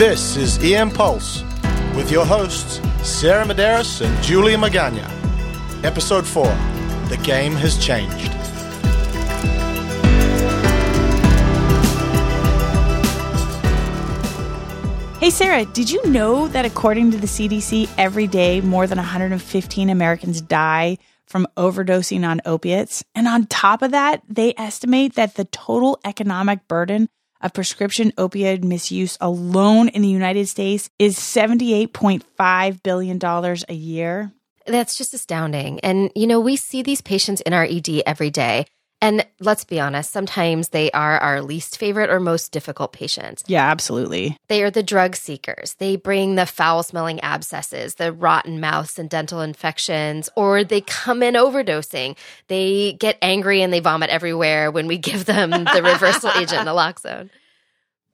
This is EM Pulse with your hosts, Sarah Medeiros and Julia Magana. Episode 4 The Game Has Changed. Hey, Sarah, did you know that according to the CDC, every day more than 115 Americans die from overdosing on opiates? And on top of that, they estimate that the total economic burden of prescription opioid misuse alone in the United States is $78.5 billion a year. That's just astounding. And, you know, we see these patients in our ED every day. And let's be honest, sometimes they are our least favorite or most difficult patients. Yeah, absolutely. They are the drug seekers. They bring the foul smelling abscesses, the rotten mouths and dental infections, or they come in overdosing. They get angry and they vomit everywhere when we give them the reversal agent, naloxone.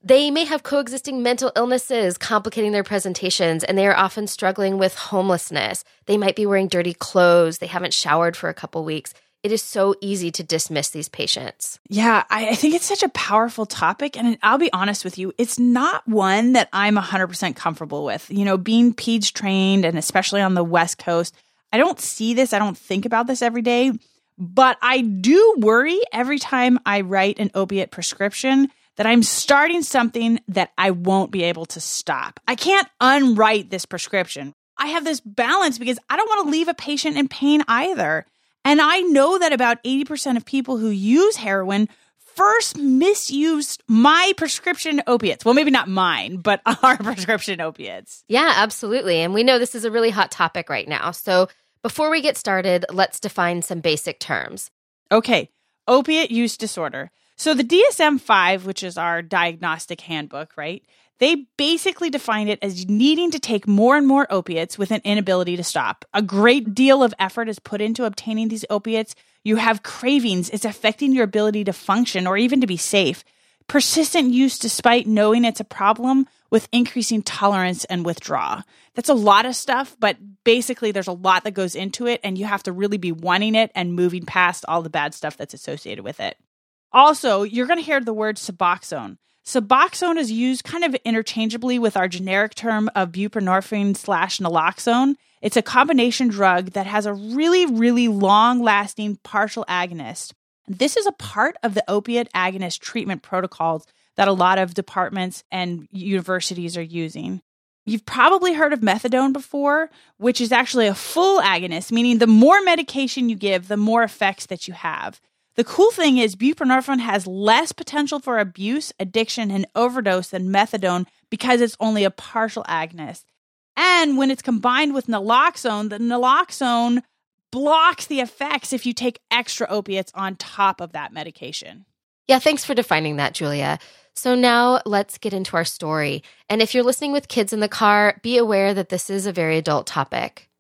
They may have coexisting mental illnesses complicating their presentations, and they are often struggling with homelessness. They might be wearing dirty clothes. They haven't showered for a couple weeks it is so easy to dismiss these patients. Yeah, I, I, think it's such a powerful topic. And I'll be honest with you, it's not one that I'm 100% comfortable with. You know, being PEDS trained and especially on the West Coast, I don't see this, I don't think about this every day, but I do worry every time I write an opiate prescription that I'm starting something that I won't be able to stop. I can't unwrite this prescription. I have this balance because I don't want to leave a patient in pain either. And I know that about 80% of people who use heroin first misused my prescription opiates. Well, maybe not mine, but our prescription opiates. Yeah, absolutely. And we know this is a really hot topic right now. So before we get started, let's define some basic terms. Okay, opiate use disorder. So the DSM 5, which is our diagnostic handbook, right? They basically defined it as needing to take more and more opiates with an inability to stop. A great deal of effort is put into obtaining these opiates. You have cravings, it's affecting your ability to function or even to be safe. Persistent use despite knowing it's a problem with increasing tolerance and withdrawal. That's a lot of stuff, but basically there's a lot that goes into it and you have to really be wanting it and moving past all the bad stuff that's associated with it. Also, you're going to hear the word Suboxone. Suboxone is used kind of interchangeably with our generic term of buprenorphine slash naloxone. It's a combination drug that has a really, really long lasting partial agonist. This is a part of the opiate agonist treatment protocols that a lot of departments and universities are using. You've probably heard of methadone before, which is actually a full agonist, meaning the more medication you give, the more effects that you have. The cool thing is buprenorphine has less potential for abuse, addiction, and overdose than methadone because it's only a partial agonist. And when it's combined with naloxone, the naloxone blocks the effects if you take extra opiates on top of that medication. Yeah, thanks for defining that, Julia. So now let's get into our story. And if you're listening with kids in the car, be aware that this is a very adult topic.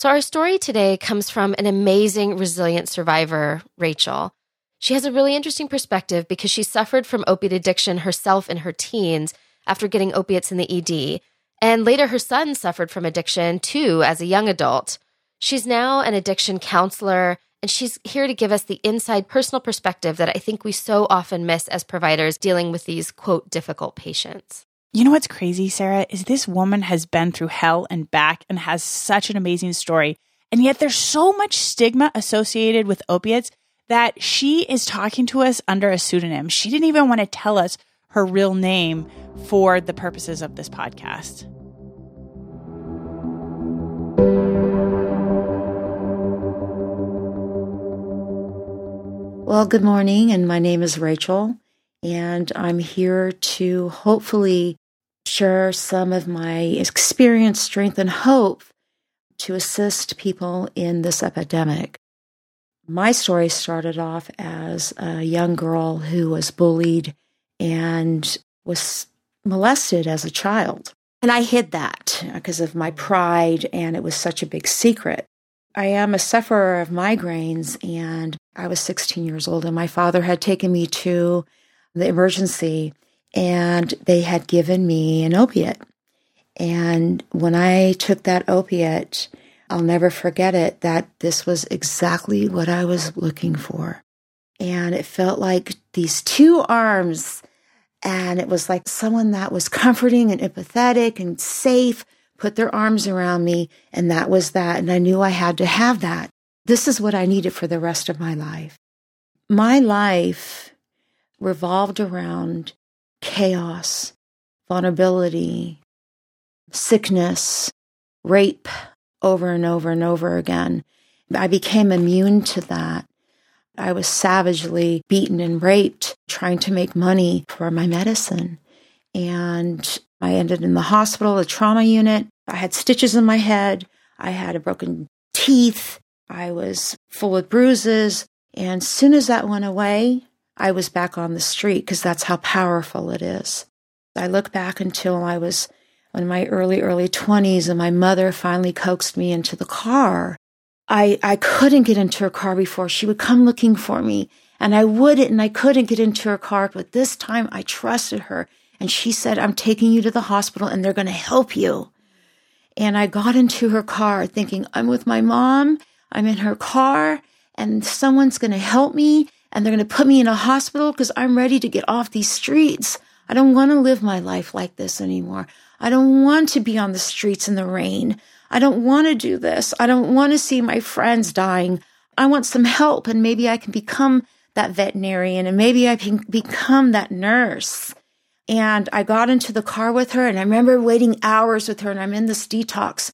So, our story today comes from an amazing, resilient survivor, Rachel. She has a really interesting perspective because she suffered from opiate addiction herself in her teens after getting opiates in the ED. And later, her son suffered from addiction too as a young adult. She's now an addiction counselor, and she's here to give us the inside personal perspective that I think we so often miss as providers dealing with these, quote, difficult patients. You know what's crazy, Sarah, is this woman has been through hell and back and has such an amazing story. And yet there's so much stigma associated with opiates that she is talking to us under a pseudonym. She didn't even want to tell us her real name for the purposes of this podcast. Well, good morning, and my name is Rachel and I'm here to hopefully share some of my experience, strength, and hope to assist people in this epidemic. My story started off as a young girl who was bullied and was molested as a child. And I hid that because of my pride, and it was such a big secret. I am a sufferer of migraines, and I was 16 years old, and my father had taken me to the emergency and they had given me an opiate. And when I took that opiate, I'll never forget it that this was exactly what I was looking for. And it felt like these two arms And it was like someone that was comforting and empathetic and safe put their arms around me. And that was that. And I knew I had to have that. This is what I needed for the rest of my life. My life revolved around chaos, vulnerability, sickness, rape over and over and over again. I became immune to that. I was savagely beaten and raped trying to make money for my medicine. And I ended in the hospital, a trauma unit. I had stitches in my head. I had a broken teeth. I was full of bruises. And as soon as that went away, I was back on the street because that's how powerful it is. I look back until I was in my early, early 20s and my mother finally coaxed me into the car. I, I couldn't get into her car before. She would come looking for me and I wouldn't and I couldn't get into her car. But this time I trusted her and she said, I'm taking you to the hospital and they're going to help you. And I got into her car thinking, I'm with my mom. I'm in her car and someone's going to help me and they're going to put me in a hospital because I'm ready to get off these streets. I don't want to live my life like this anymore. I don't want to be on the streets in the rain. I don't want to do this. I don't want to see my friends dying. I want some help and maybe I can become that veterinarian and maybe I can become that nurse. And I got into the car with her and I remember waiting hours with her and I'm in this detox.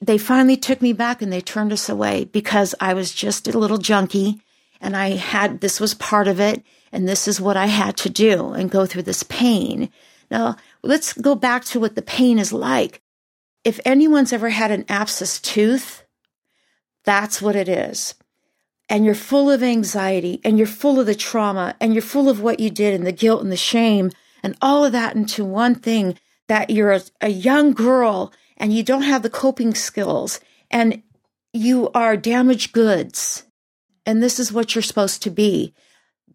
They finally took me back and they turned us away because I was just a little junkie and I had, this was part of it and this is what I had to do and go through this pain. Now, let's go back to what the pain is like. If anyone's ever had an abscess tooth, that's what it is. And you're full of anxiety and you're full of the trauma and you're full of what you did and the guilt and the shame and all of that into one thing that you're a, a young girl and you don't have the coping skills and you are damaged goods. And this is what you're supposed to be.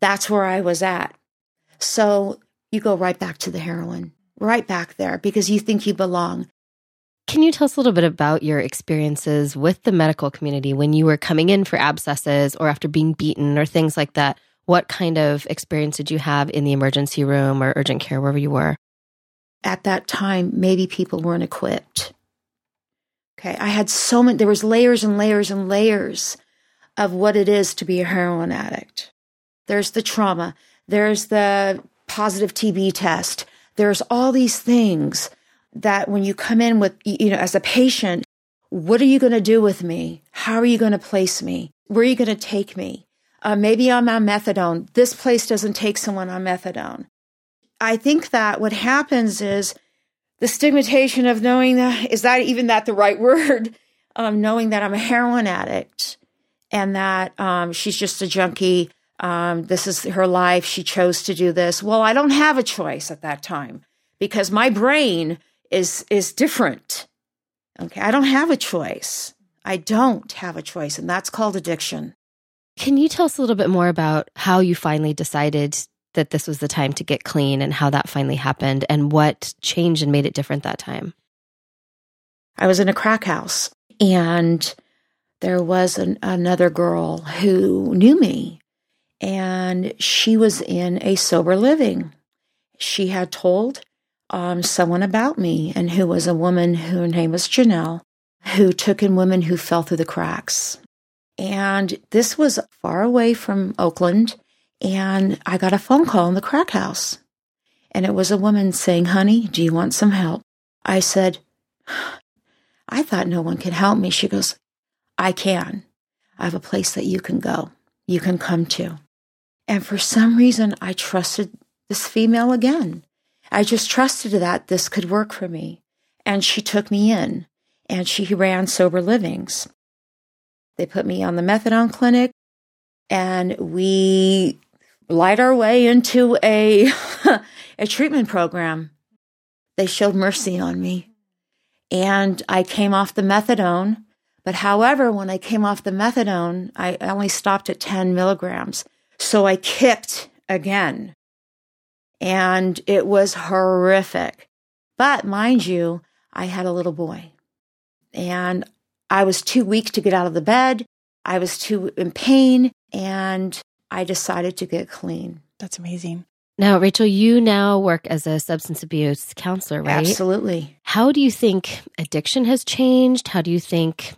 That's where I was at. So you go right back to the heroin, right back there because you think you belong. Can you tell us a little bit about your experiences with the medical community when you were coming in for abscesses or after being beaten or things like that? What kind of experience did you have in the emergency room or urgent care, wherever you were? At that time, maybe people weren't equipped. Okay, I had so many, there was layers and layers and layers of what it is to be a heroin addict. There's the trauma, there's the positive TB test. There's all these things that when you come in with, you know, as a patient, what are you going to do with me? How are you going to place me? Where are you going to take me? Uh, maybe I'm on methadone. This place doesn't take someone on methadone. I think that what happens is the stigmatization of knowing that is that even that the right word? Um, knowing that I'm a heroin addict and that um, she's just a junkie um, this is her life. She chose to do this. Well, I don't have a choice at that time because my brain is is different. Okay, I don't have a choice. I don't have a choice, and that's called addiction. Can you tell us a little bit more about how you finally decided that this was the time to get clean and how that finally happened and what changed and made it different that time? I was in a crack house and there was an, another girl who knew me and she was in a sober living. She had told um, someone about me, and who was a woman whose name was Janelle, who took in women who fell through the cracks. And this was far away from Oakland, and I got a phone call in the crack house. And it was a woman saying, Honey, do you want some help? I said, I thought no one could help me. She goes, I can. I have a place that you can go, you can come to. And for some reason, I trusted this female again. I just trusted that this could work for me. And she took me in and she ran sober livings. They put me on the methadone clinic and we light our way into a, a treatment program. They showed mercy on me. And I came off the methadone. But however, when I came off the methadone, I only stopped at 10 milligrams. So I kicked again. And it was horrific. But mind you, I had a little boy. And I was too weak to get out of the bed. I was too in pain. And I decided to get clean. That's amazing. Now, Rachel, you now work as a substance abuse counselor, right? Absolutely. How do you think addiction has changed? How do you think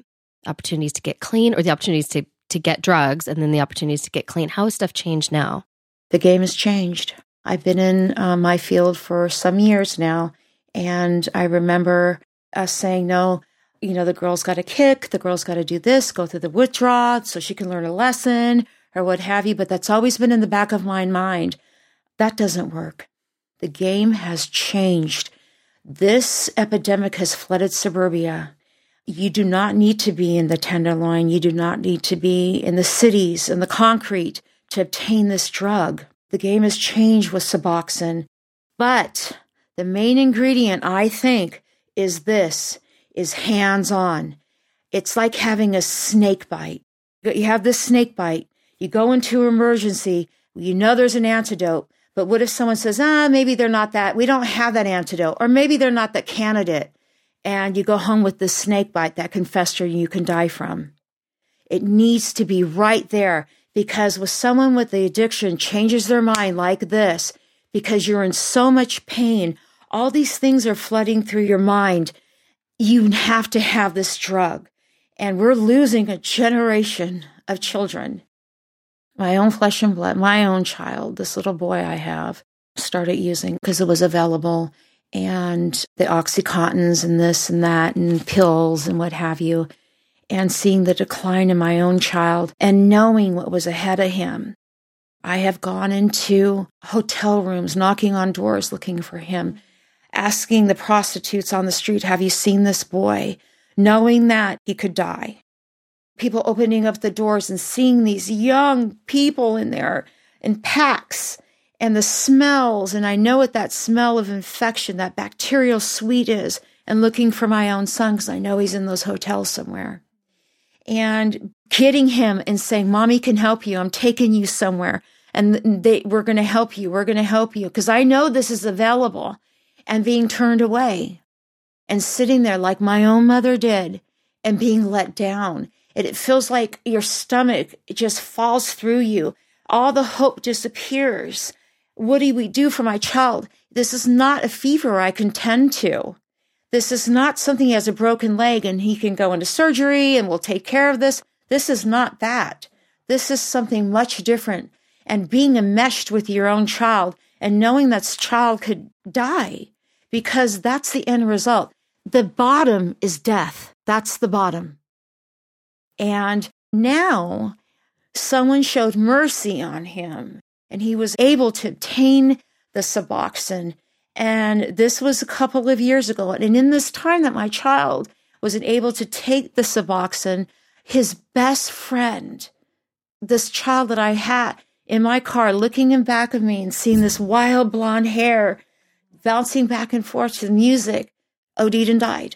opportunities to get clean or the opportunities to, to get drugs and then the opportunities to get clean? How has stuff changed now? The game has changed. I've been in uh, my field for some years now, and I remember us saying, no, you know, the girl's got to kick, the girl's got to do this, go through the withdrawal so she can learn a lesson or what have you. But that's always been in the back of my mind. That doesn't work. The game has changed. This epidemic has flooded suburbia. You do not need to be in the Tenderloin. You do not need to be in the cities and the concrete to obtain this drug. The game has changed with Suboxone. But the main ingredient, I think, is this is hands on. It's like having a snake bite. You have this snake bite. You go into emergency. You know there's an antidote. But what if someone says, ah, maybe they're not that, we don't have that antidote, or maybe they're not that candidate. And you go home with this snake bite that can fester and you can die from. It needs to be right there because with someone with the addiction changes their mind like this, because you're in so much pain, all these things are flooding through your mind. You have to have this drug. And we're losing a generation of children my own flesh and blood, my own child, this little boy I have, started using because it was available and the Oxycontins and this and that and pills and what have you. And seeing the decline in my own child and knowing what was ahead of him. I have gone into hotel rooms, knocking on doors looking for him, asking the prostitutes on the street, Have you seen this boy? Knowing that he could die people opening up the doors and seeing these young people in there in packs and the smells. And I know what that smell of infection, that bacterial sweet is, and looking for my own son because I know he's in those hotels somewhere. And kidding him and saying, Mommy can help you. I'm taking you somewhere. And they, we're going to help you. We're going to help you because I know this is available and being turned away and sitting there like my own mother did and being let down And it feels like your stomach just falls through you. All the hope disappears. What do we do for my child? This is not a fever I can tend to. This is not something he has a broken leg and he can go into surgery and we'll take care of this. This is not that. This is something much different. And being enmeshed with your own child and knowing that child could die because that's the end result. The bottom is death. That's the bottom. And now someone showed mercy on him and he was able to obtain the Suboxone. And this was a couple of years ago. And in this time that my child was able to take the Suboxone, his best friend, this child that I had in my car, looking in back of me and seeing this wild blonde hair bouncing back and forth to the music, OD'd and died.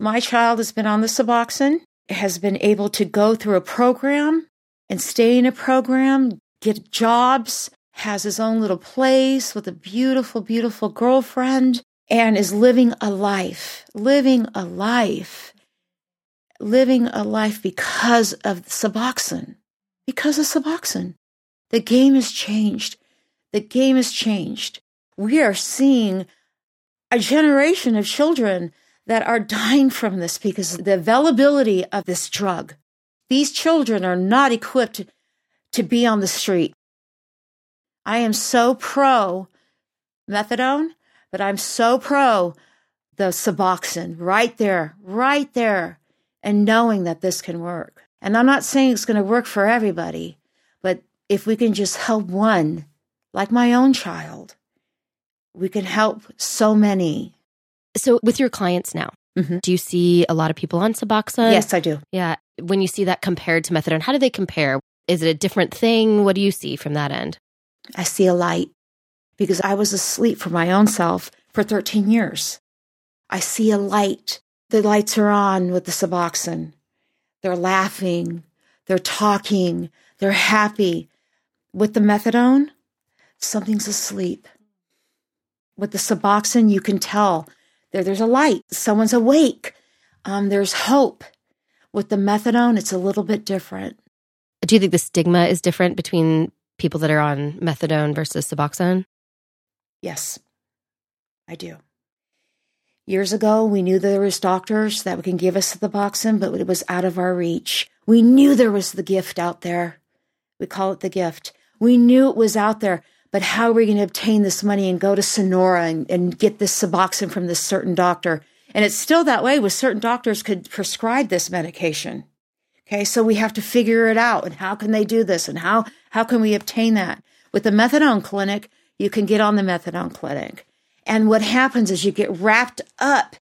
My child has been on the Suboxone, has been able to go through a program and stay in a program, get jobs, has his own little place with a beautiful, beautiful girlfriend, and is living a life, living a life, living a life because of Suboxone, because of Suboxone. The game has changed. The game has changed. We are seeing a generation of children that are dying from this because of the availability of this drug. These children are not equipped to be on the street. I am so pro methadone, but I'm so pro the Suboxone right there, right there, and knowing that this can work. And I'm not saying it's going to work for everybody, but if we can just help one, like my own child, we can help so many. So, with your clients now, mm-hmm. do you see a lot of people on Suboxone? Yes, I do. Yeah. When you see that compared to methadone, how do they compare? Is it a different thing? What do you see from that end? I see a light because I was asleep for my own self for 13 years. I see a light. The lights are on with the Suboxone. They're laughing. They're talking. They're happy. With the methadone, something's asleep. With the Suboxone, you can tell there, there's a light. Someone's awake. Um, there's hope. With the methadone, it's a little bit different. Do you think the stigma is different between people that are on methadone versus Suboxone? Yes, I do. Years ago, we knew there was doctors that can give us the Suboxone, but it was out of our reach. We knew there was the gift out there. We call it the gift. We knew it was out there, but how are we going to obtain this money and go to Sonora and, and get this Suboxone from this certain doctor? And it's still that way with certain doctors could prescribe this medication. Okay. So we have to figure it out. And how can they do this? And how, how can we obtain that? With the methadone clinic, you can get on the methadone clinic. And what happens is you get wrapped up.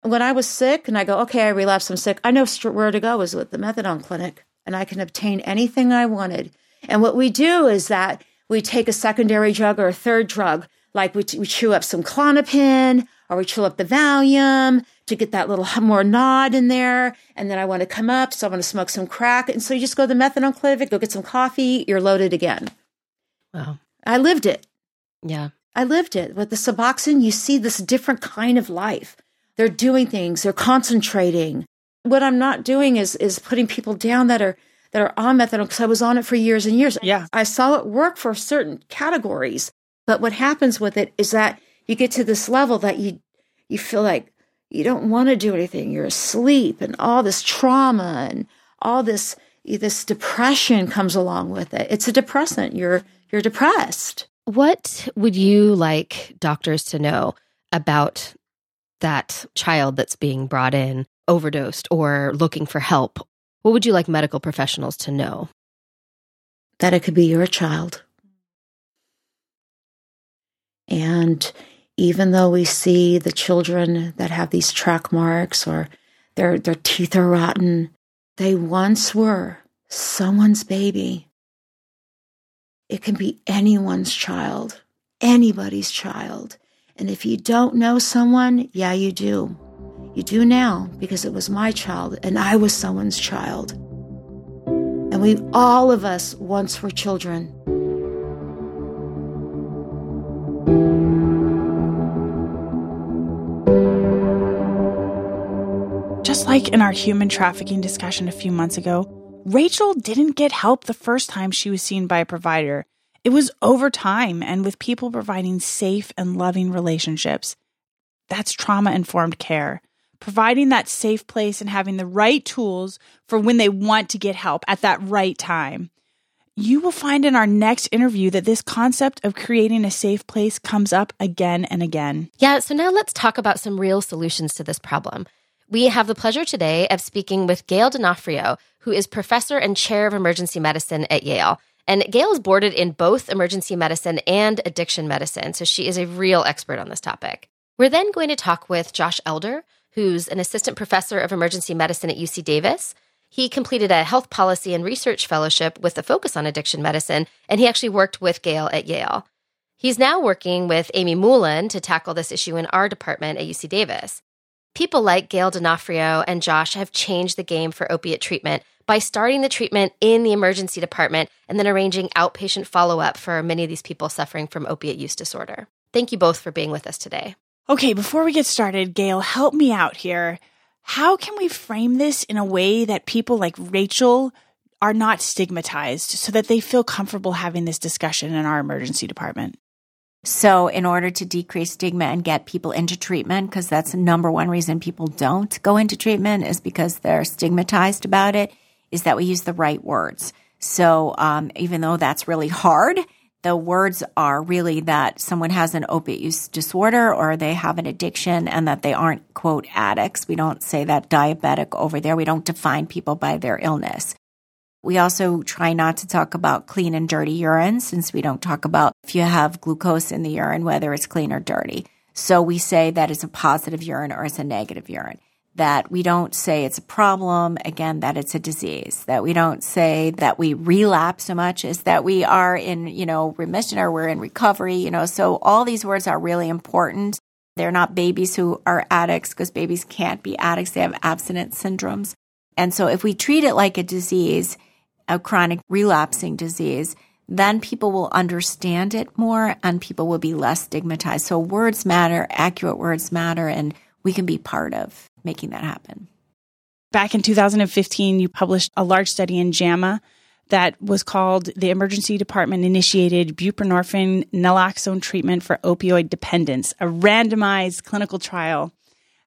When I was sick and I go, okay, I relapsed, I'm sick. I know where to go is with the methadone clinic and I can obtain anything I wanted. And what we do is that we take a secondary drug or a third drug, like we, we chew up some Klonopin or we chew up the Valium to get that little more nod in there. And then I want to come up, so I want to smoke some crack. And so you just go to the methadone clinic, go get some coffee, you're loaded again. Wow. I lived it. Yeah. I lived it. With the Suboxone, you see this different kind of life. They're doing things, they're concentrating. What I'm not doing is is putting people down that are that are on methadone because I was on it for years and years. Yeah. I saw it work for certain categories. But what happens with it is that you get to this level that you you feel like you don't want to do anything. You're asleep and all this trauma and all this this depression comes along with it. It's a depressant. You're you're depressed. What would you like doctors to know about that child that's being brought in overdosed or looking for help? What would you like medical professionals to know? That it could be your child. And even though we see the children that have these track marks or their, their teeth are rotten, they once were someone's baby. It can be anyone's child, anybody's child. And if you don't know someone, yeah, you do. You do now because it was my child and I was someone's child. And we, all of us, once were children. Just like in our human trafficking discussion a few months ago, Rachel didn't get help the first time she was seen by a provider. It was over time and with people providing safe and loving relationships. That's trauma informed care. Providing that safe place and having the right tools for when they want to get help at that right time. You will find in our next interview that this concept of creating a safe place comes up again and again. Yeah, so now let's talk about some real solutions to this problem. We have the pleasure today of speaking with Gail D'Onofrio, who is professor and chair of emergency medicine at Yale. And Gail is boarded in both emergency medicine and addiction medicine, so she is a real expert on this topic. We're then going to talk with Josh Elder, who's an assistant professor of emergency medicine at UC Davis. He completed a health policy and research fellowship with a focus on addiction medicine, and he actually worked with Gail at Yale. He's now working with Aimee Moulin to tackle this issue in our department at UC Davis. People like Gail D'Onofrio and Josh have changed the game for opiate treatment by starting the treatment in the emergency department and then arranging outpatient follow up for many of these people suffering from opiate use disorder. Thank you both for being with us today. Okay, before we get started, Gail, help me out here. How can we frame this in a way that people like Rachel are not stigmatized so that they feel comfortable having this discussion in our emergency department? So, in order to decrease stigma and get people into treatment, because that's the number one reason people don't go into treatment is because they're stigmatized about it, is that we use the right words. So, um, even though that's really hard, the words are really that someone has an opiate use disorder or they have an addiction and that they aren't, quote, addicts. We don't say that diabetic over there. We don't define people by their illness. We also try not to talk about clean and dirty urine since we don't talk about if you have glucose in the urine, whether it's clean or dirty. So we say that it's a positive urine or it's a negative urine. That we don't say it's a problem, again, that it's a disease. That we don't say that we relapse so much as that we are in, you know, remission or we're in recovery, you know. So all these words are really important. They're not babies who are addicts because babies can't be addicts. They have abstinence syndromes. And so if we treat it like a disease, a chronic relapsing disease, then people will understand it more and people will be less stigmatized. So words matter, accurate words matter, and we can be part of making that happen. Back in 2015, you published a large study in JAMA that was called the emergency department initiated buprenorphine naloxone treatment for opioid dependence, a randomized clinical trial.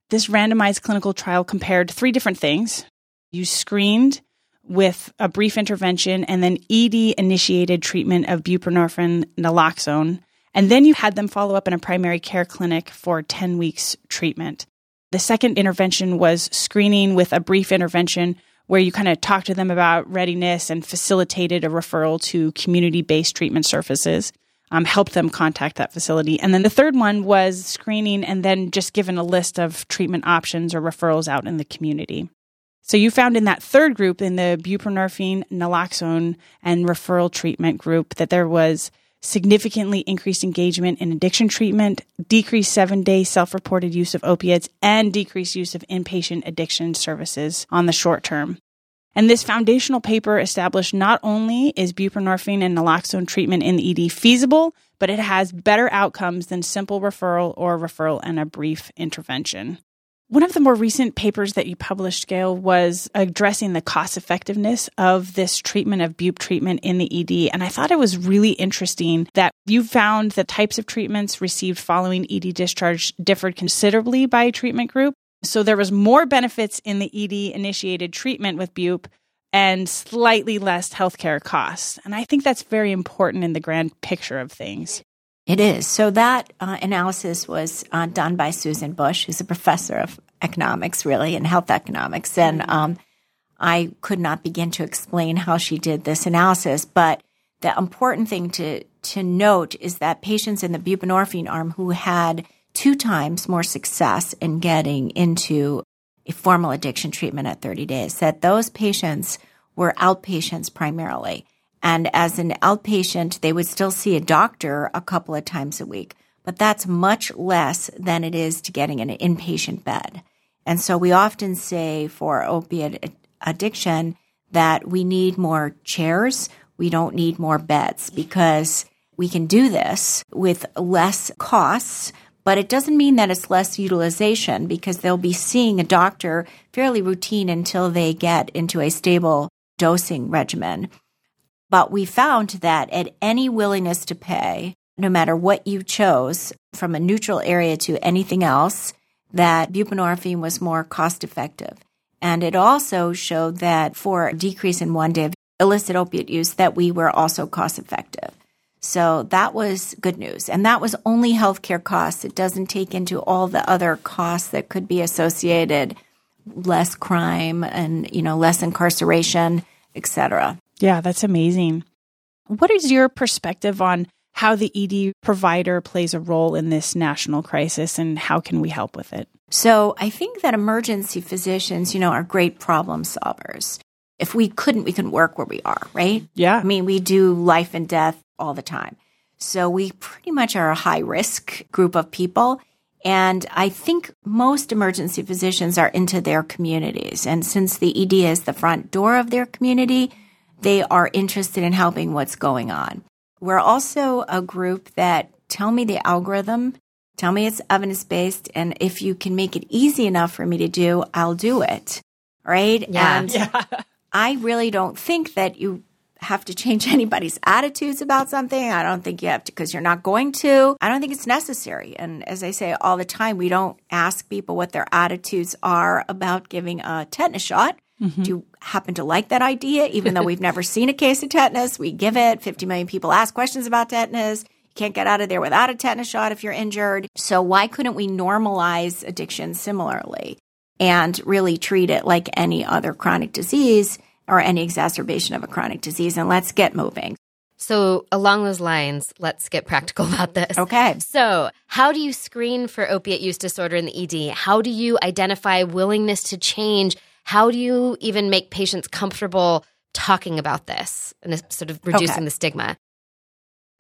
This randomized clinical trial compared three different things. You screened with a brief intervention and then ED initiated treatment of buprenorphine naloxone. And then you had them follow up in a primary care clinic for 10 weeks treatment. The second intervention was screening with a brief intervention where you kind of talked to them about readiness and facilitated a referral to community based treatment services, um, helped them contact that facility. And then the third one was screening and then just given a list of treatment options or referrals out in the community. So you found in that third group, in the buprenorphine, naloxone, and referral treatment group, that there was significantly increased engagement in addiction treatment, decreased seven day self reported use of opiates, and decreased use of inpatient addiction services on the short term. And this foundational paper established not only is buprenorphine and naloxone treatment in the ED feasible, but it has better outcomes than simple referral or referral and a brief intervention. One of the more recent papers that you published, Gail, was addressing the cost effectiveness of this treatment of bup treatment in the ED. And I thought it was really interesting that you found the types of treatments received following ED discharge differed considerably by treatment group. So there was more benefits in the ED initiated treatment with bup and slightly less healthcare costs. And I think that's very important in the grand picture of things. It is. So that uh, analysis was uh, done by Susan Busch, who's a professor of economics, really, and health economics. And mm-hmm. um, I could not begin to explain how she did this analysis. But the important thing to, to note is that patients in the buprenorphine arm who had two times more success in getting into a formal addiction treatment at 30 days, that those patients were outpatients primarily. And as an outpatient, they would still see a doctor a couple of times a week, but that's much less than it is to getting an inpatient bed. And so we often say for opiate addiction that we need more chairs. We don't need more beds because we can do this with less costs, but it doesn't mean that it's less utilization because they'll be seeing a doctor fairly routine until they get into a stable dosing regimen. But we found that at any willingness to pay, no matter what you chose from a neutral area to anything else, that buprenorphine was more cost effective. And it also showed that for a decrease in one day of illicit opiate use, that we were also cost effective. So that was good news. And that was only healthcare costs. It doesn't take into all the other costs that could be associated, less crime and, you know, less incarceration, etc. Yeah, that's amazing. What is your perspective on how the ED provider plays a role in this national crisis and how can we help with it? So, I think that emergency physicians, you know, are great problem solvers. If we couldn't, we couldn't work where we are, right? Yeah. I mean, we do life and death all the time. So, we pretty much are a high risk group of people. And I think most emergency physicians are into their communities. And since the ED is the front door of their community, they are interested in helping what's going on. We're also a group that tell me the algorithm, tell me it's evidence based, and if you can make it easy enough for me to do, I'll do it. Right? Yeah. And Yeah. I really don't think that you have to change anybody's attitudes about something. I don't think you have to because you're not going to. I don't think it's necessary. And as I say all the time, we don't ask people what their attitudes are about giving a tetanus shot. Mm-hmm. Do you happen to like that idea? Even though we've never seen a case of tetanus, we give it. 50 million people ask questions about tetanus. You can't get out of there without a tetanus shot if you're injured. So why couldn't we normalize addiction similarly and really treat it like any other chronic disease or any exacerbation of a chronic disease? And let's get moving. So, along those lines, let's get practical about this. Okay. So, how do you screen for opiate use disorder in the ED? How do you identify willingness to change how do you even make patients comfortable talking about this and sort of reducing okay. the stigma?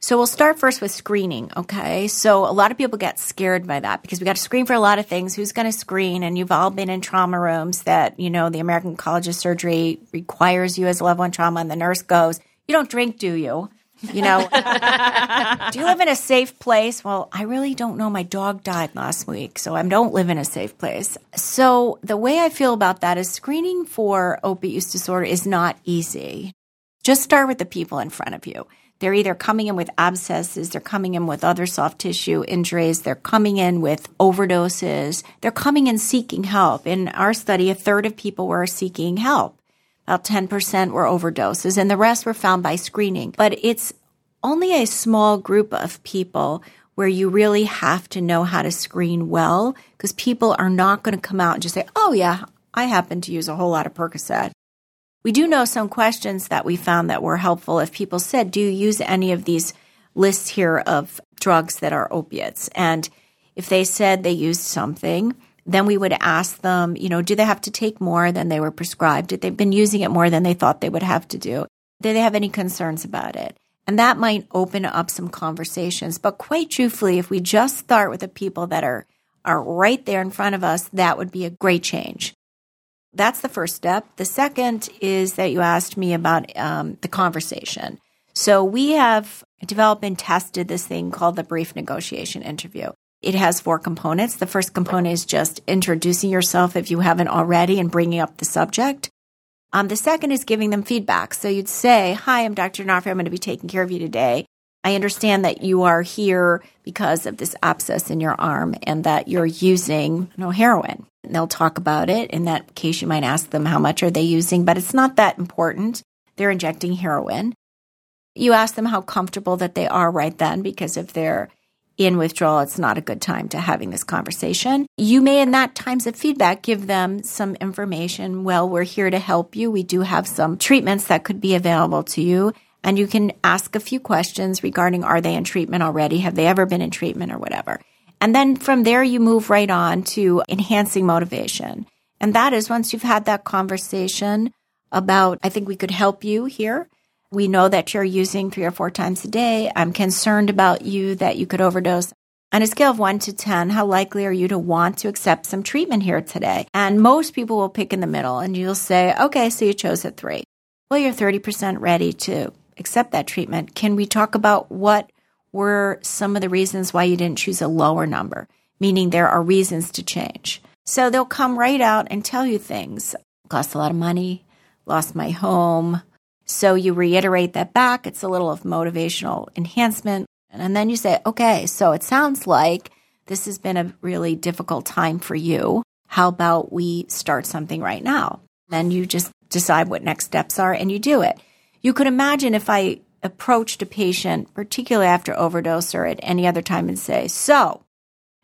So we'll start first with screening, okay? So a lot of people get scared by that because we got to screen for a lot of things. Who's going to screen? And you've all been in trauma rooms that, you know, the American College of Surgery requires you as a level one trauma and the nurse goes, "You don't drink, do you?" You know, do you live in a safe place? Well, I really don't know. My dog died last week, so I don't live in a safe place. So the way I feel about that is screening for opiate use disorder is not easy. Just start with the people in front of you. They're either coming in with abscesses, they're coming in with other soft tissue injuries, they're coming in with overdoses, they're coming in seeking help. In our study, a third of people were seeking help. About 10% were overdoses, and the rest were found by screening. But it's only a small group of people where you really have to know how to screen well because people are not going to come out and just say, oh, yeah, I happen to use a whole lot of Percocet. We do know some questions that we found that were helpful if people said, Do you use any of these lists here of drugs that are opiates? And if they said they used something, then we would ask them, you know, do they have to take more than they were prescribed? Did they've been using it more than they thought they would have to do? Did they have any concerns about it? And that might open up some conversations. But quite truthfully, if we just start with the people that are, are right there in front of us, that would be a great change. That's the first step. The second is that you asked me about um, the conversation. So we have developed and tested this thing called the brief negotiation interview. It has four components. The first component is just introducing yourself if you haven't already and bringing up the subject. Um, the second is giving them feedback. So you'd say, Hi, I'm Dr. D'Onofrio. I'm going to be taking care of you today. I understand that you are here because of this abscess in your arm and that you're using you know, heroin. And they'll talk about it. In that case, you might ask them how much are they using, but it's not that important. They're injecting heroin. You ask them how comfortable that they are right then, because if they're in withdrawal, it's not a good time to having this conversation. You may, in that times of feedback, give them some information. Well, we're here to help you. We do have some treatments that could be available to you. And you can ask a few questions regarding are they in treatment already? Have they ever been in treatment or whatever? And then from there, you move right on to enhancing motivation. And that is once you've had that conversation about, I think we could help you here. We know that you're using three or four times a day. I'm concerned about you that you could overdose. On a scale of one to 10, how likely are you to want to accept some treatment here today? And most people will pick in the middle and you'll say, okay, so you chose a three. Well, you're 30% ready to accept that treatment. Can we talk about what were some of the reasons why you didn't choose a lower number? Meaning there are reasons to change. So they'll come right out and tell you things. Cost a lot of money, lost my home. So you reiterate that back. It's a little of motivational enhancement. And then you say, okay, so it sounds like this has been a really difficult time for you. How about we start something right now? Then you just decide what next steps are and you do it. You could imagine if I approached a patient, particularly after overdose or at any other time, and say, So,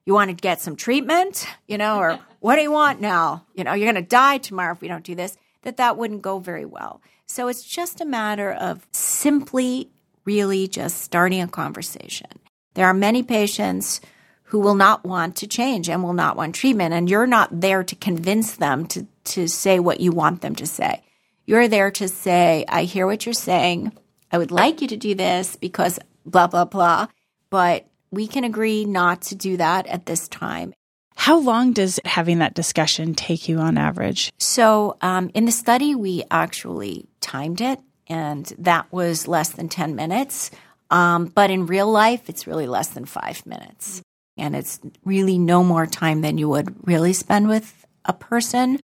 you want to get some treatment? You know, or what do you want now? You know, you're going to die tomorrow if we don't do this, that that wouldn't go very well. So it's just a matter of simply, really just starting a conversation. There are many patients who will not want to change and will not want treatment, and you're not there to convince them to, to say what you want them to say. You're there to say, I hear what you're saying. I would like you to do this because blah, blah, blah. But we can agree not to do that at this time. How long does having that discussion take you on average? So, um, in the study, we actually timed it, and that was less than 10 minutes. Um, but in real life, it's really less than five minutes. And it's really no more time than you would really spend with a person.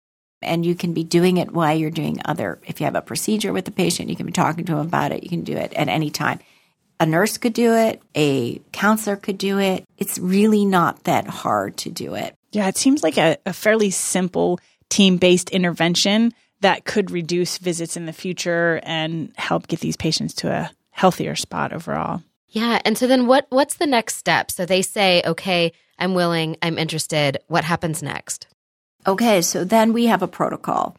And you can be doing it while you're doing other if you have a procedure with the patient you can be talking to them about it. You can do it at any time. A nurse could do it. A counselor could do it. It's really not that hard to do it. Yeah it seems like a, a fairly simple team-based intervention that could reduce visits in the future and help get these patients to a healthier spot overall yeah and so then what what's the next step so they say okay i'm willing i'm interested what happens next Okay, so then we have a protocol.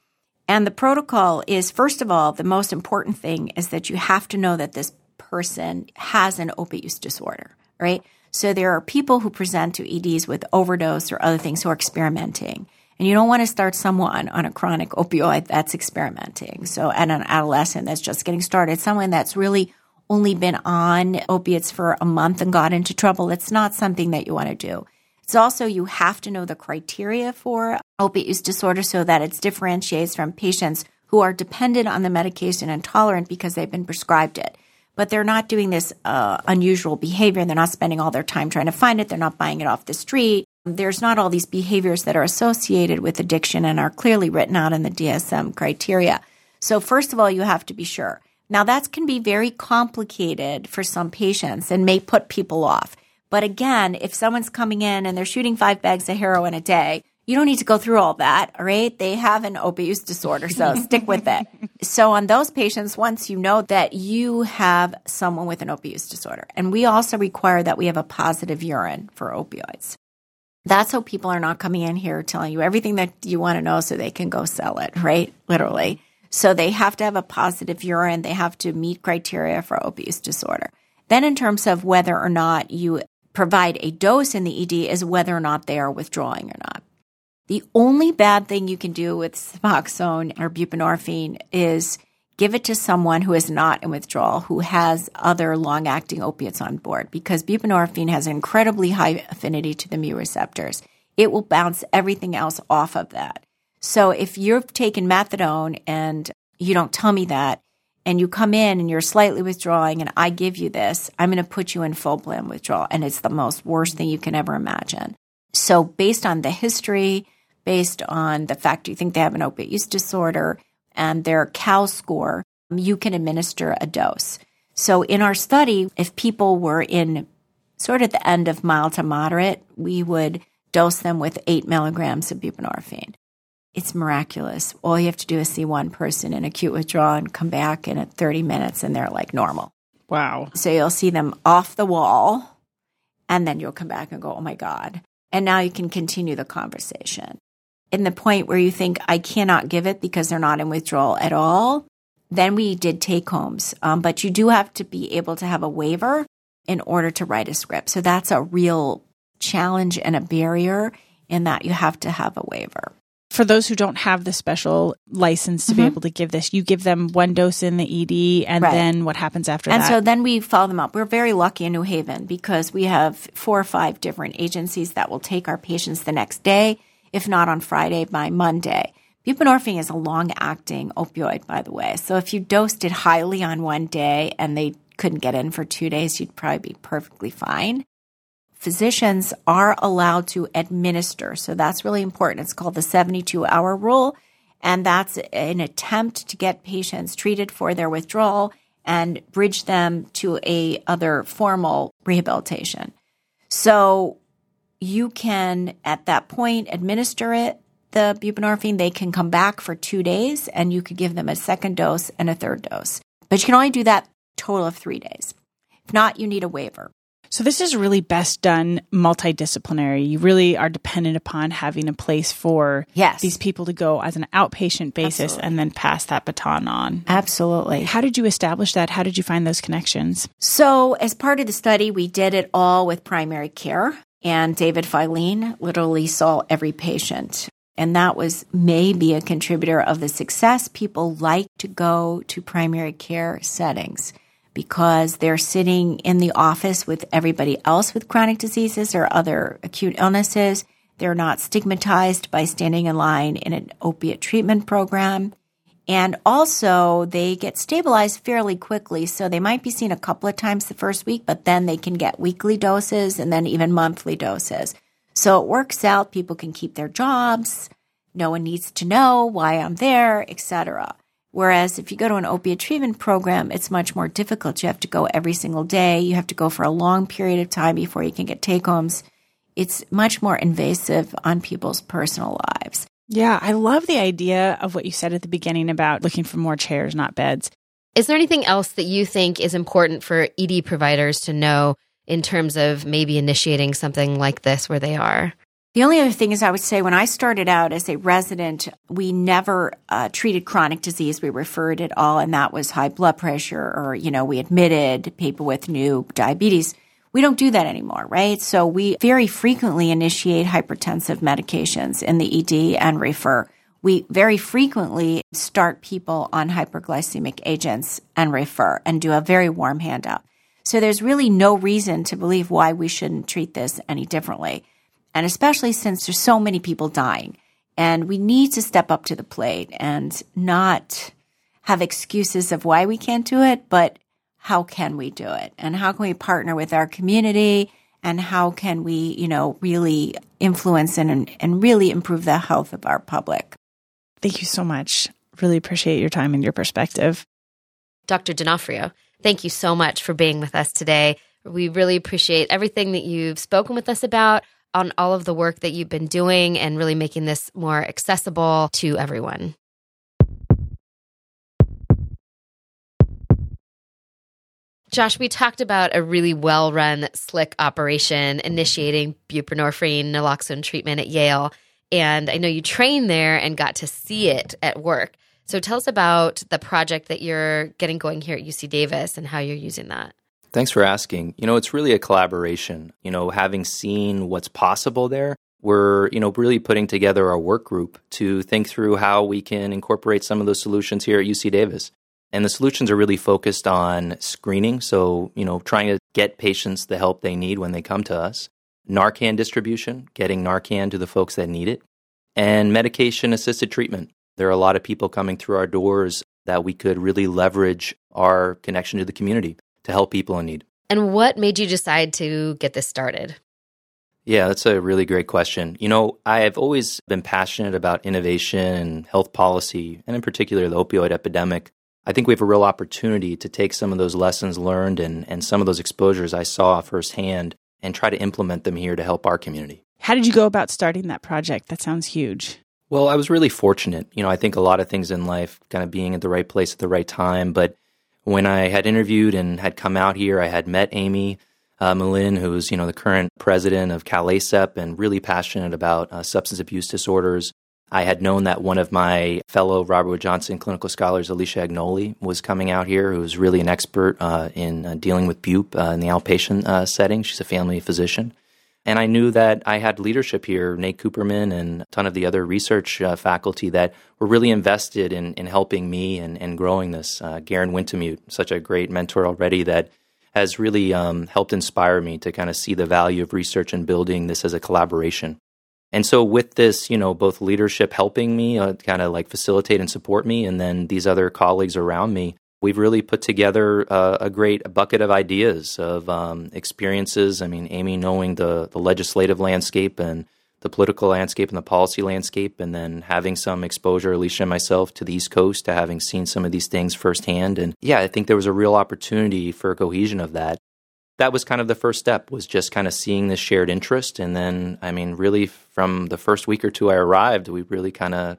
And the protocol is, first of all, the most important thing is that you have to know that this person has an opiate use disorder, right? So there are people who present to EDs with overdose or other things who are experimenting. And you don't want to start someone on a chronic opioid that's experimenting. So at an adolescent that's just getting started, someone that's really only been on opiates for a month and got into trouble, it's not something that you want to do. It's also you have to know the criteria for opiate use disorder so that it differentiates from patients who are dependent on the medication and tolerant because they've been prescribed it. But they're not doing this uh, unusual behavior. They're not spending all their time trying to find it. They're not buying it off the street. There's not all these behaviors that are associated with addiction and are clearly written out in the DSM criteria. So, first of all, you have to be sure. Now, that can be very complicated for some patients and may put people off. But again, if someone's coming in and they're shooting five bags of heroin a day, you don't need to go through all that, all right? They have an opiate use disorder, so stick with it. So on those patients, once you know that you have someone with an opiate use disorder, and we also require that we have a positive urine for opioids. That's how people are not coming in here telling you everything that you want to know so they can go sell it, right? Literally. So they have to have a positive urine. They have to meet criteria for opiate disorder. Then in terms of whether or not you provide a dose in the ED is whether or not they are withdrawing or not. The only bad thing you can do with Suboxone or buprenorphine is give it to someone who is not in withdrawal, who has other long acting opiates on board, because buprenorphine has an incredibly high affinity to the mu receptors. It will bounce everything else off of that. So if you've taken methadone and you don't tell me that, and you come in and you're slightly withdrawing and I give you this, I'm going to put you in full blown withdrawal. And it's the most worst thing you can ever imagine. So based on the history, based on the fact you think they have an opiate use disorder and their COWS score, you can administer a dose. So in our study, if people were in sort of the end of mild to moderate, we would dose them with eight milligrams of buprenorphine it's miraculous. All you have to do is see one person in acute withdrawal and come back in at 30 minutes and they're like normal. Wow. So you'll see them off the wall and then you'll come back and go, oh my God. And now you can continue the conversation. In the point where you think, I cannot give it because they're not in withdrawal at all, then we did take homes. Um, but you do have to be able to have a waiver in order to write a script. So that's a real challenge and a barrier in that you have to have a waiver for those who don't have the special license to mm-hmm. be able to give this, you give them one dose in the ED, and right. then what happens after and that? And so then we follow them up. We're very lucky in New Haven because we have four or five different agencies that will take our patients the next day, if not on Friday, by Monday. Buprenorphine is a long acting opioid, by the way. So if you dosed it highly on one day and they couldn't get in for two days, you'd probably be perfectly fine physicians are allowed to administer. So that's really important. It's called the 72 hour rule. And that's an attempt to get patients treated for their withdrawal and bridge them to a other formal rehabilitation. So you can at that point administer it the buprenorphine they can come back for 2 days and you could give them a second dose and a third dose. But you can only do that total of 3 days. If not you need a waiver. So this is really best done multidisciplinary. You really are dependent upon having a place for yes. these people to go as an outpatient basis Absolutely. and then pass that baton on. Absolutely. How did you establish that? How did you find those connections? So as part of the study, we did it all with primary care and David Fiellin literally saw every patient. And that was maybe a contributor of the success. People like to go to primary care settings because they're sitting in the office with everybody else with chronic diseases or other acute illnesses. They're not stigmatized by standing in line in an opiate treatment program. And also, they get stabilized fairly quickly. So they might be seen a couple of times the first week, but then they can get weekly doses and then even monthly doses. So it works out. People can keep their jobs. No one needs to know why I'm there, etc. Whereas if you go to an opiate treatment program, it's much more difficult. You have to go every single day. You have to go for a long period of time before you can get take homes. It's much more invasive on people's personal lives. Yeah, I love the idea of what you said at the beginning about looking for more chairs, not beds. Is there anything else that you think is important for ED providers to know in terms of maybe initiating something like this where they are? The only other thing is, I would say when I started out as a resident, we never uh, treated chronic disease. We referred it all, and that was high blood pressure, or, you know, we admitted people with new diabetes. We don't do that anymore, right? So we very frequently initiate hypertensive medications in the ED and refer. We very frequently start people on hyperglycemic agents and refer and do a very warm handout. So there's really no reason to believe why we shouldn't treat this any differently. And especially since there's so many people dying. And we need to step up to the plate and not have excuses of why we can't do it, but how can we do it? And how can we partner with our community? And how can we, you know, really influence and, and really improve the health of our public? Thank you so much. Really appreciate your time and your perspective. Dr. D'Onofrio, thank you so much for being with us today. We really appreciate everything that you've spoken with us about on all of the work that you've been doing and really making this more accessible to everyone. Josh, we talked about a really well run, slick operation initiating buprenorphine naloxone treatment at Yale. And I know you trained there and got to see it at work. So tell us about the project that you're getting going here at UC Davis and how you're using that. Thanks for asking. You know, it's really a collaboration. You know, having seen what's possible there, we're, you know, really putting together our work group to think through how we can incorporate some of those solutions here at UC Davis. And the solutions are really focused on screening. So, you know, trying to get patients the help they need when they come to us, Narcan distribution, getting Narcan to the folks that need it, and medication assisted treatment. There are a lot of people coming through our doors that we could really leverage our connection to the community to help people in need. And what made you decide to get this started? Yeah, that's a really great question. You know, I have always been passionate about innovation and health policy, and in particular, the opioid epidemic. I think we have a real opportunity to take some of those lessons learned and, and some of those exposures I saw firsthand and try to implement them here to help our community. How did you go about starting that project? That sounds huge. Well, I was really fortunate. You know, I think a lot of things in life kind of being at the right place at the right time, but when I had interviewed and had come out here, I had met Aimee uh, Moulin, who's you know the current president of CalACEP and really passionate about uh, substance abuse disorders. I had known that one of my fellow Robert Wood Johnson clinical scholars, Alicia Agnoli, was coming out here, who's really an expert uh, in uh, dealing with BUP uh, in the outpatient uh, setting. She's a family physician. And I knew that I had leadership here, Nate Kuppermann and a ton of the other research uh, faculty that were really invested in, in helping me and, and growing this. Uh, Garen Wintemute, such a great mentor already that has really um, helped inspire me to kind of see the value of research and building this as a collaboration. And so, with this, you know, both leadership helping me uh, kind of like facilitate and support me, and then these other colleagues around me, we've really put together uh, a great bucket of ideas of um, experiences. I mean, Aimee knowing the the legislative landscape and the political landscape and the policy landscape, and then having some exposure, Alicia and myself, to the East Coast, to having seen some of these things firsthand. And yeah, I think there was a real opportunity for cohesion of that. That was kind of the first step, was just kind of seeing this shared interest. And then, I mean, really from the first week or two I arrived, we really kind of,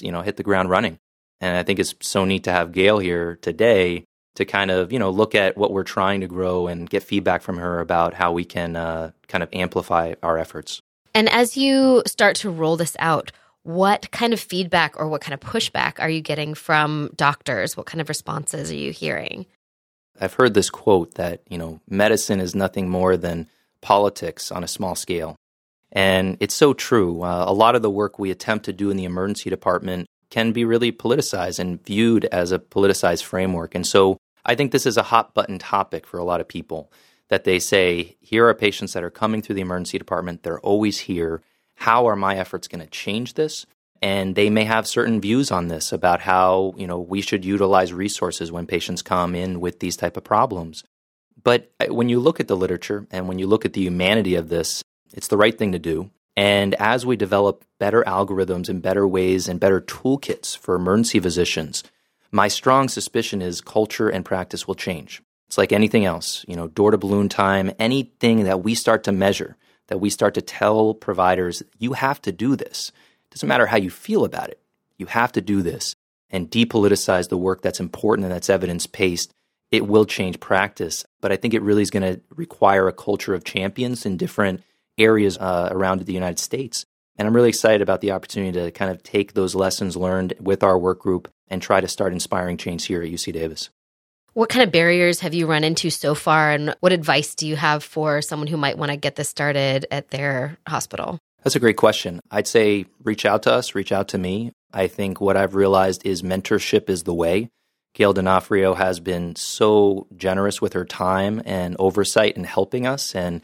you know, hit the ground running. And I think it's so neat to have Gail here today to kind of, you know, look at what we're trying to grow and get feedback from her about how we can uh, kind of amplify our efforts. And as you start to roll this out, what kind of feedback or what kind of pushback are you getting from doctors? What kind of responses are you hearing? I've heard this quote that, you know, medicine is nothing more than politics on a small scale. And it's so true. Uh, a lot of the work we attempt to do in the emergency department can be really politicized and viewed as a politicized framework. And so I think this is a hot button topic for a lot of people that they say, here are patients that are coming through the emergency department, they're always here. How are my efforts going to change this? And they may have certain views on this about how, you know, we should utilize resources when patients come in with these type of problems. But uh, when you look at the literature and when you look at the humanity of this, it's the right thing to do. And as we develop better algorithms and better ways and better toolkits for emergency physicians, my strong suspicion is culture and practice will change. It's like anything else, you know, door to balloon time, anything that we start to measure, that we start to tell providers, you have to do this. Doesn't matter how you feel about it. You have to do this and depoliticize the work that's important and that's evidence based. It will change practice, but I think it really is going to require a culture of champions in different areas uh, around the United States. And I'm really excited about the opportunity to kind of take those lessons learned with our work group and try to start inspiring change here at UC Davis. What kind of barriers have you run into so far, and what advice do you have for someone who might want to get this started at their hospital? That's a great question. I'd say reach out to us, reach out to me. I think what I've realized is mentorship is the way. Gail D'Onofrio has been so generous with her time and oversight in helping us. And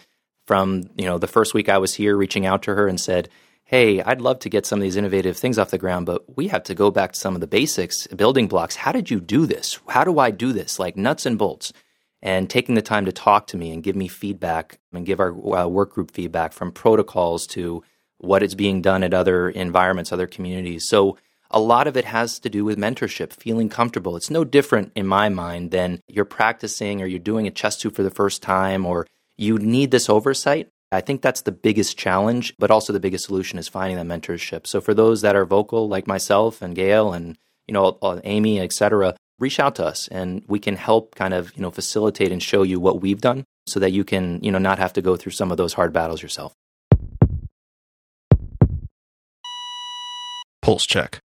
from you know the first week I was here, reaching out to her and said, "Hey, I'd love to get some of these innovative things off the ground, but we have to go back to some of the basics, building blocks. How did you do this? How do I do this? Like nuts and bolts." And taking the time to talk to me and give me feedback and give our uh, work group feedback from protocols to what is being done at other environments, other communities. So a lot of it has to do with mentorship, feeling comfortable. It's no different in my mind than you're practicing or you're doing a chest tube for the first time or you need this oversight. I think that's the biggest challenge, but also the biggest solution is finding that mentorship. So for those that are vocal, like myself and Gail and you know Aimee, etc., reach out to us and we can help kind of you know facilitate and show you what we've done so that you can you know not have to go through some of those hard battles yourself. Pulse check.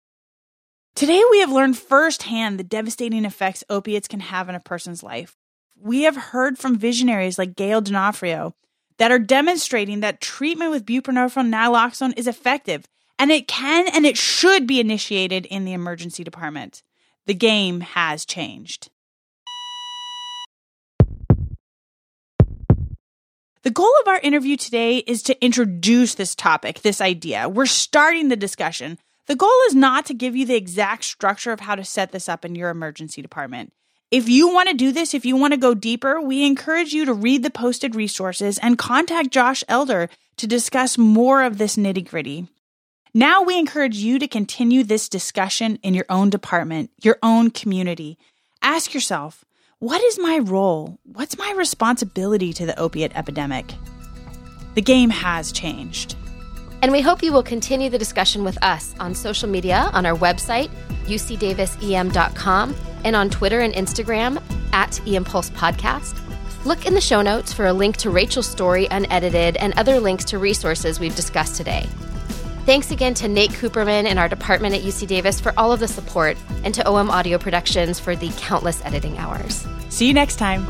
Today, we have learned firsthand the devastating effects opiates can have in a person's life. We have heard from visionaries like Gail D'Onofrio that are demonstrating that treatment with buprenorphine naloxone is effective and it can and it should be initiated in the emergency department. The game has changed. The goal of our interview today is to introduce this topic, this idea. We're starting the discussion the goal is not to give you the exact structure of how to set this up in your emergency department. If you want to do this, if you want to go deeper, we encourage you to read the posted resources and contact Josh Elder to discuss more of this nitty gritty. Now we encourage you to continue this discussion in your own department, your own community. Ask yourself, what is my role? What's my responsibility to the opiate epidemic? The game has changed. And we hope you will continue the discussion with us on social media, on our website, ucdavisem.com, and on Twitter and Instagram at EMPulse Podcast. Look in the show notes for a link to Rachel's story unedited and other links to resources we've discussed today. Thanks again to Nate Kuppermann and our department at UC Davis for all of the support, and to OM Audio Productions for the countless editing hours. See you next time.